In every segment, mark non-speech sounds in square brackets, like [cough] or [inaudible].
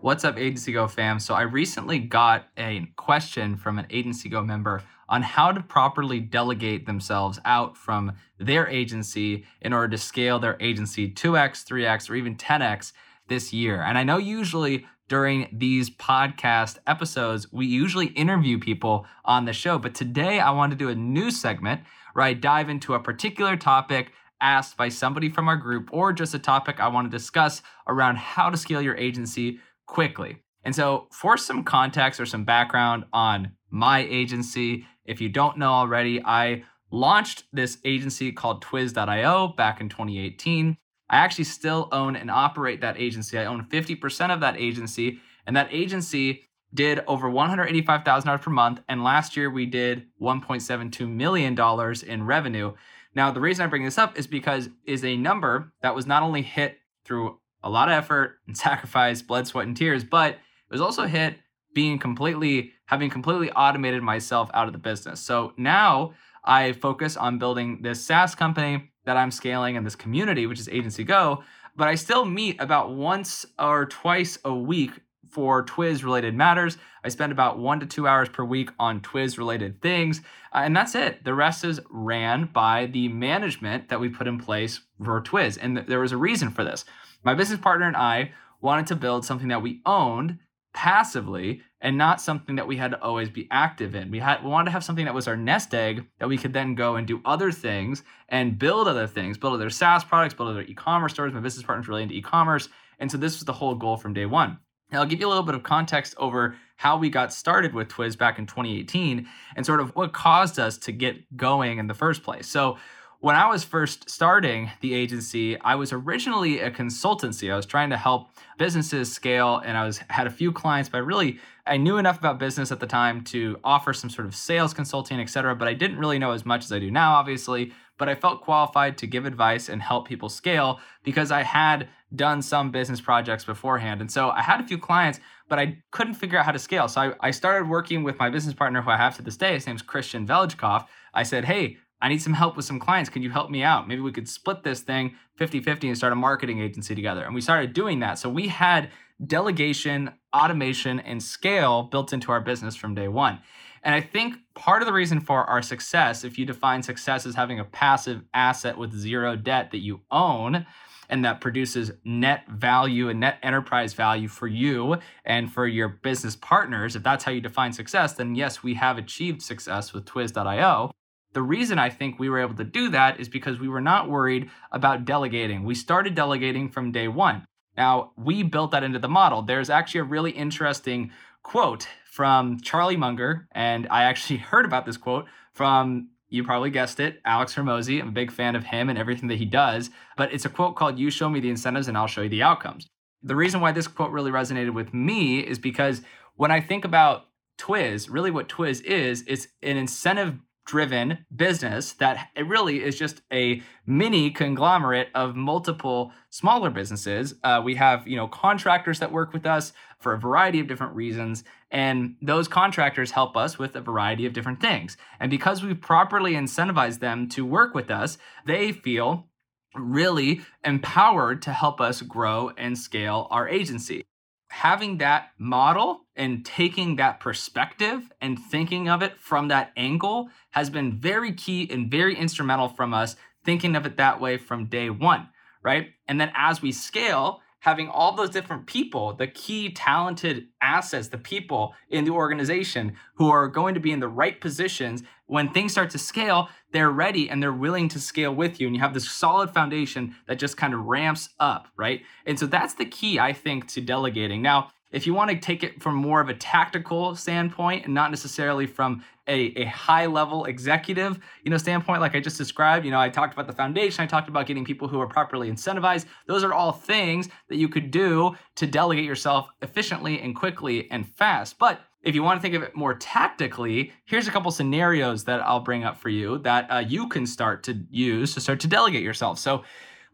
What's up, Agency Go fam? So, I recently got a question from an Agency Go member on how to properly delegate themselves out from their agency in order to scale their agency 2x, 3x, or even 10x this year. And I know usually during these podcast episodes, we usually interview people on the show, but today I want to do a new segment where I dive into a particular topic asked by somebody from our group or just a topic I want to discuss around how to scale your agency quickly. And so, for some context or some background on my agency, if you don't know already, I launched this agency called Twiz.io back in 2018. I actually still own and operate that agency. I own 50% of that agency, and that agency did over $185,000 per month. And last year we did $1.72 million in revenue. Now, the reason I bring this up is because is a number that was not only hit through a lot of effort and [laughs] sacrifice, blood, sweat, and tears, but it was also hit being completely, having completely automated myself out of the business. So now I focus on building this SaaS company that I'm scaling and this community, which is Agency Go. But I still meet about once or twice a week for Twiz related matters. I spend about one to two hours per week on Twiz related things. Uh, and that's it. The rest is ran by the management that we put in place for Twiz. And th- there was a reason for this. My business partner and I wanted to build something that we owned passively and not something that we had to always be active in. We had we wanted to have something that was our nest egg that we could then go and do other things and build other things, build other SaaS products, build other e-commerce stores. My business partner's really into e-commerce. And so this was the whole goal from day one. Now, I'll give you a little bit of context over how we got started with Twiz back in 2018 and sort of what caused us to get going in the first place. So when I was first starting the agency, I was originally a consultancy. I was trying to help businesses scale and I was had a few clients, but I really I knew enough about business at the time to offer some sort of sales consulting, et cetera, but I didn't really know as much as I do now, obviously. But I felt qualified to give advice and help people scale because I had done some business projects beforehand. And so I had a few clients, but I couldn't figure out how to scale. So I, I started working with my business partner who I have to this day. His name's Christian Veljkov. I said, hey, I need some help with some clients. Can you help me out? Maybe we could split this thing 50 50 and start a marketing agency together. And we started doing that. So we had delegation, automation, and scale built into our business from day one. And I think part of the reason for our success, if you define success as having a passive asset with zero debt that you own, and that produces net value and net enterprise value for you and for your business partners, if that's how you define success, then yes, we have achieved success with Twiz.io. The reason I think we were able to do that is because we were not worried about delegating. We started delegating from day one. Now, we built that into the model. There's actually a really interesting quote from Charlie Munger, and I actually [laughs] heard about this quote from, you probably guessed it, Alex Hormozi. I'm a big fan of him and everything that he does, but it's a quote called, You show me the incentives and I'll show you the outcomes. The reason why this quote really resonated with me is because when I think about Twiz, really what Twiz is, is an incentive driven business that it really is just a mini conglomerate of multiple smaller businesses. Uh, we have you know contractors that work with us for a variety of different reasons and those contractors help us with a variety of different things. And because we properly incentivize them to work with us they feel really empowered to help us grow and scale our agency. Having that model and taking that perspective and thinking of it from that angle has been very key and very instrumental from us thinking of it that way from day one, right? And then as we scale, having all those different people, the key talented assets, the people in the organization who are going to be in the right positions when things start to scale, they're ready and they're willing to scale with you. And you have this solid foundation that just kind of ramps up, right? And so that's the key, I think, to delegating. Now, if you want to take it from more of a tactical standpoint and not necessarily from a, a high level executive you know standpoint like i just described you know i talked about the foundation i talked about getting people who are properly incentivized those are all things that you could do to delegate yourself efficiently and quickly and fast but if you want to think of it more tactically, here's a couple scenarios that I'll bring up for you that uh, you can start to use to start to delegate yourself. So,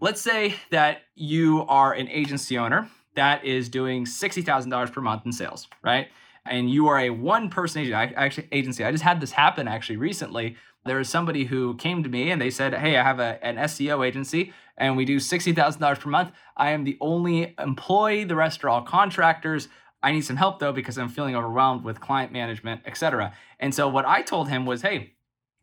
let's say that you are an agency owner that is doing $60,000 per month in sales, right? And you are a one person agent, actually agency. I just had this happen actually recently. There was somebody who came to me and they said, Hey, I have a, an SEO agency and we do $60,000 per month. I am the only employee, the rest are all contractors. I need some help though because I'm feeling overwhelmed with client management, etc. And so what I told him was, hey,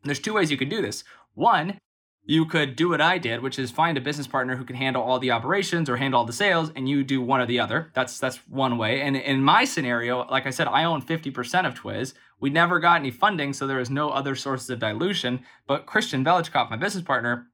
there's two ways you could do this. One, you could do what I did, which is find a business partner who can handle all the operations or handle all the sales, and you do one or the other. That's that's one way. And in my scenario, like I said, I own 50% of Twiz. We never got any funding, so there was no other sources of dilution. But Christian Velichkov, my business partner,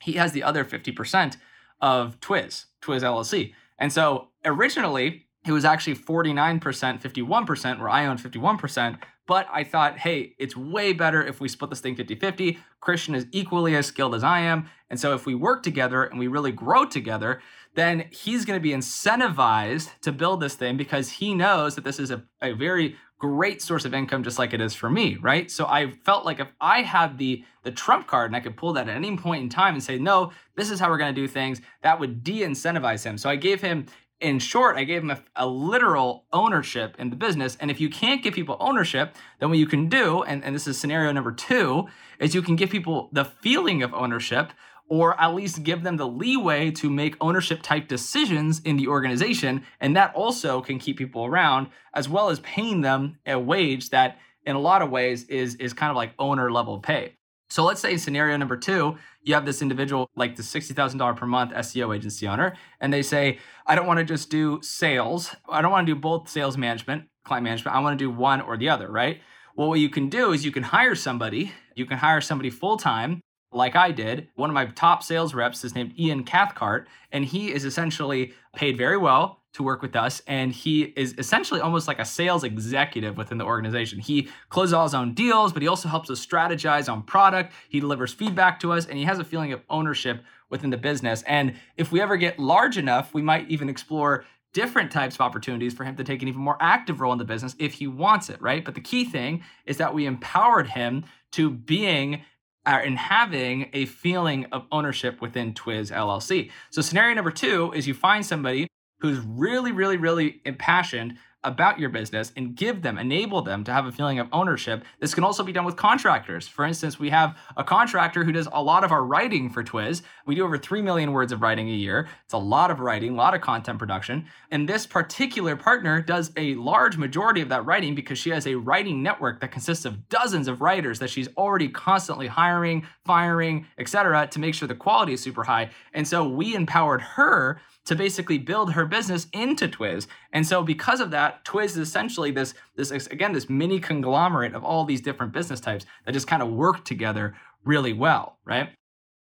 he has the other 50% of Twiz, Twiz LLC. And so originally, it was actually 49%, 51%, where I own 51%. But I thought, hey, it's way better if we split this thing 50 50. Christian is equally as skilled as I am. And so if we work together and we really grow together, then he's going to be incentivized to build this thing because he knows that this is a, a very great source of income just like it is for me right so i felt like if i had the the trump card and i could pull that at any point in time and say no this is how we're going to do things that would de-incentivize him so i gave him in short, I gave him a, a, literal ownership in the business. And if you can't give people ownership, then what you can do, and, and this is scenario number two, is you can give people the feeling of ownership or at least give them the leeway to make ownership type decisions in the organization. And that also can keep people around, as well as paying them a wage that, in a lot of ways, is, is kind of like owner level pay. So let's say in scenario number two, you have this individual like the $60,000 per month SEO agency owner, and they say, I don't want to just do sales. I don't want to do both sales management, client management. I want to do one or the other, right? Well, what you can do is you can hire somebody, you can hire somebody full time like I did. One of my top sales reps is named Ian Cathcart, and he is essentially paid very well to work with us. And he is essentially almost like a sales executive within the organization. He closes all his own deals, but he also helps us strategize on product. He delivers feedback to us, and he has a feeling of ownership within the business. And if we ever get large enough, we might even explore different types of opportunities for him to take an even more active role in the business if he wants it, right? But the key thing is that we empowered him to being uh, and having a feeling of ownership within Twiz LLC. So scenario number two is you find somebody who's really, really, really impassioned about your business and give them, enable them to have a feeling of ownership. This can also be done with contractors. For instance, we have a contractor who does a lot of our writing for Twiz. We do over 3 million words of writing a year. It's a lot of writing, a lot of content production. And this particular partner does a large majority of that writing because she has a writing network that consists of dozens of writers that she's already constantly hiring, firing, etc., to make sure the quality is super high. And so we empowered her to basically build her business into Twiz. And so because of that, Twiz is essentially this, this again, this mini conglomerate of all these different business types that just kind of work together really well, right?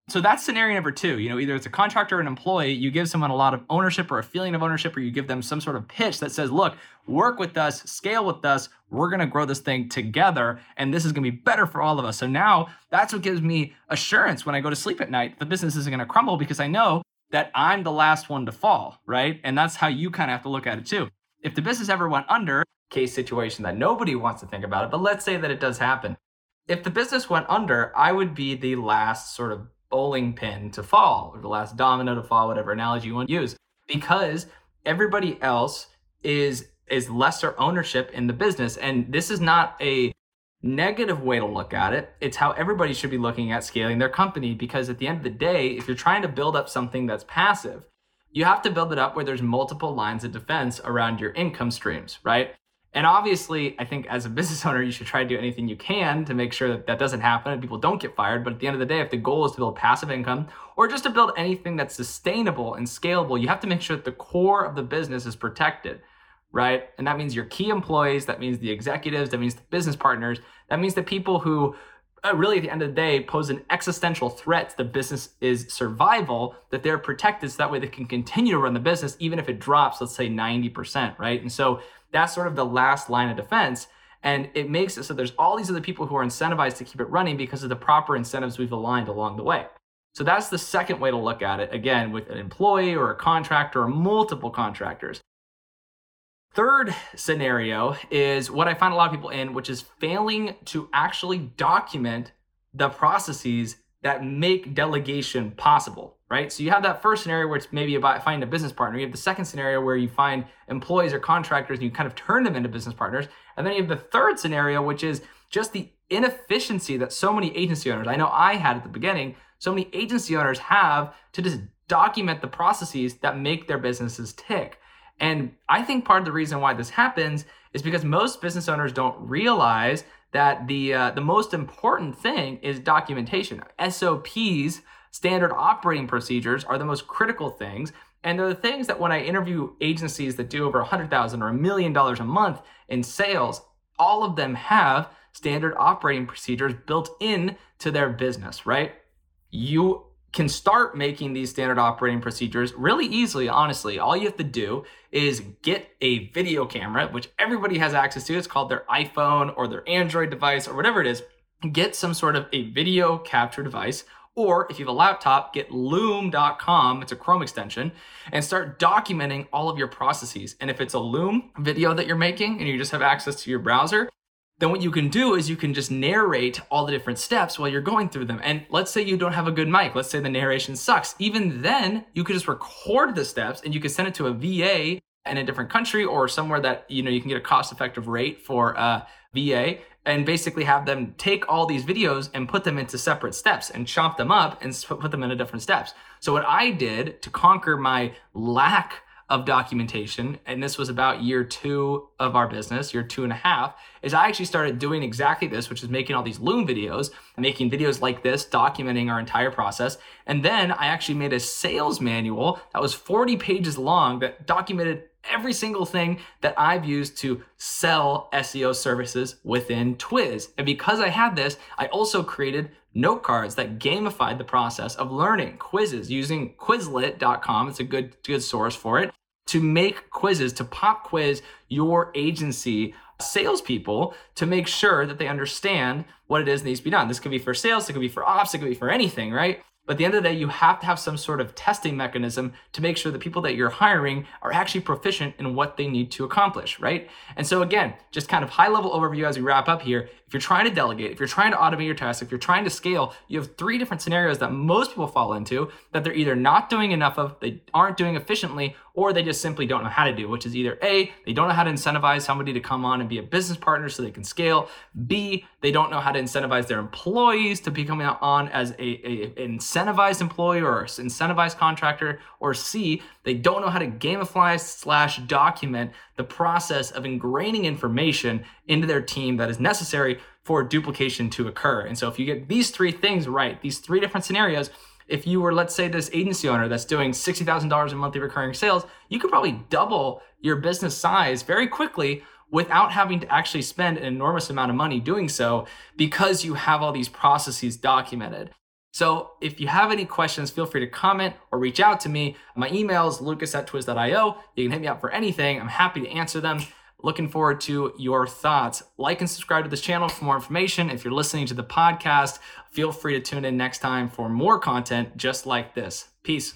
So that's scenario number two. You know, either it's a contractor or an employee, you give someone a lot of ownership or a feeling of ownership, or you give them some sort of pitch that says, look, work with us, scale with us, we're gonna grow this thing together, and this is gonna be better for all of us. So now that's what gives me assurance when I go to sleep at night. The business isn't gonna crumble because I know that I'm the last one to fall, right? And that's how you kind of have to look at it too. If the business ever went under, case situation that nobody wants to think about it, but let's say that it does happen. If the business went under, I would be the last sort of bowling pin to fall, or the last domino to fall, whatever analogy you want to use, because everybody else is is lesser ownership in the business. And this is not a negative way to look at it. It's how everybody should be looking at scaling their company because at the end of the day, if you're trying to build up something that's passive, you have to build it up where there's multiple lines of defense around your income streams, right? And obviously, I think as a [laughs] business owner, you should try to do anything you can to make sure that that doesn't happen and people don't get fired. But at the end of the day, if the goal is to build passive income or just to build anything that's sustainable and scalable, you have to make sure that the core of the business is protected right? And that means your key employees, that means the executives, that means the business partners, that means the people who uh, really at the end of the day pose an existential threat to the business is survival that they're protected so that way they can continue to run the business even if it drops let's say 90% right? And so that's sort of the last line of defense. And it makes it so there's all these other people who are incentivized to keep it running because of the proper incentives we've aligned along the way. So that's the second way to look at it again with an employee or a contractor or multiple contractors Third scenario is what I find a lot of people in, which is failing to actually document the processes that make delegation possible, right? So you have that first scenario where it's maybe about finding a business partner. You have the second scenario where you find employees or contractors and you kind of turn them into business partners. And then you have the third scenario, which is just the inefficiency that so many agency owners, I know I had at the beginning, so many agency owners have to just document the processes that make their businesses tick. And I think part of the reason why this happens is because most business owners don't realize that the uh, the most important thing is documentation. SOPs, standard operating procedures, are the most critical things. And they're the things that when I interview agencies that do over a hundred thousand or a million dollars a month in sales, all of them have standard operating procedures built in to their business, right? You can start making these standard operating procedures really easily, honestly. All you have to do is get a video camera, which everybody has access to. It's called their iPhone or their Android device or whatever it is. Get some sort of a video capture device. Or if you have a laptop, get loom.com, it's a Chrome extension, and start documenting all of your processes. And if it's a Loom video that you're making and you just have access to your browser, then what you can do is you can just narrate all the different steps while you're going through them. And let's say you don't have a good mic. Let's say the narration sucks. Even then, you could just record the steps and you could send it to a VA in a different country or somewhere that you know you can get a cost-effective rate for uh, a VA and basically have them take all these videos and put them into separate steps and chop them up and put them into different steps. So what I did to conquer my lack of documentation, and this was about year two of our business, year two and a half, is I actually started doing exactly this, which is making all these Loom videos, making videos like this, documenting our entire process. And then I actually made a sales manual that was 40 pages long that documented every single thing that I've used to sell SEO services within Twiz. And because I had this, I also created note cards that gamified the process of learning quizzes using quizlet.com. It's a good good source for it to make quizzes, to pop quiz your agency salespeople to make sure that they understand what it is that needs to be done. This could be for sales, it could be for ops, it could be for anything, right? But at the end of the day, you have to have some sort of testing mechanism to make sure the people that you're hiring are actually proficient in what they need to accomplish, right? And so, again, just kind of high level overview as we wrap up here. If you're trying to delegate, if you're trying to automate your tasks, if you're trying to scale, you have three different scenarios that most people fall into that they're either not doing enough of, they aren't doing efficiently, or they just simply don't know how to do, which is either A, they don't know how to incentivize somebody to come on and be a business partner so they can scale. B, they don't know how to incentivize their employees to be coming on as a, a incentivized employee or incentivized contractor. Or C, they don't know how to gamify slash document the process of ingraining information into their team that is necessary for duplication to occur. And so if you get these three things right, these three different scenarios, if you were, let's say, this agency owner that's doing $60,000 in monthly recurring sales, you could probably double your business size very quickly without having to actually spend an enormous amount of money doing so because you have all these processes documented. So if you have any questions, feel free to comment or reach out to me. My email is lucas at twiz.io. You can hit me up for anything. I'm happy to answer them. Looking forward to your thoughts. Like and subscribe to this channel for more information. If you're listening to the podcast, feel free to tune in next time for more content just like this. Peace.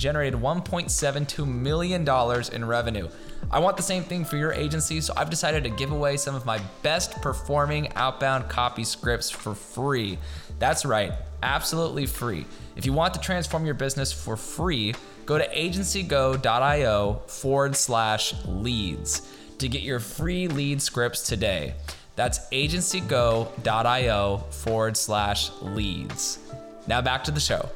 generated $1.72 million in revenue. I want the same thing for your agency, so I've decided to give away some of my best performing outbound copy scripts for free. That's right, absolutely free. If you want to transform your business for free, go to agencygo.io forward slash leads to get your free lead scripts today. That's agencygo.io forward slash leads. Now back to the show.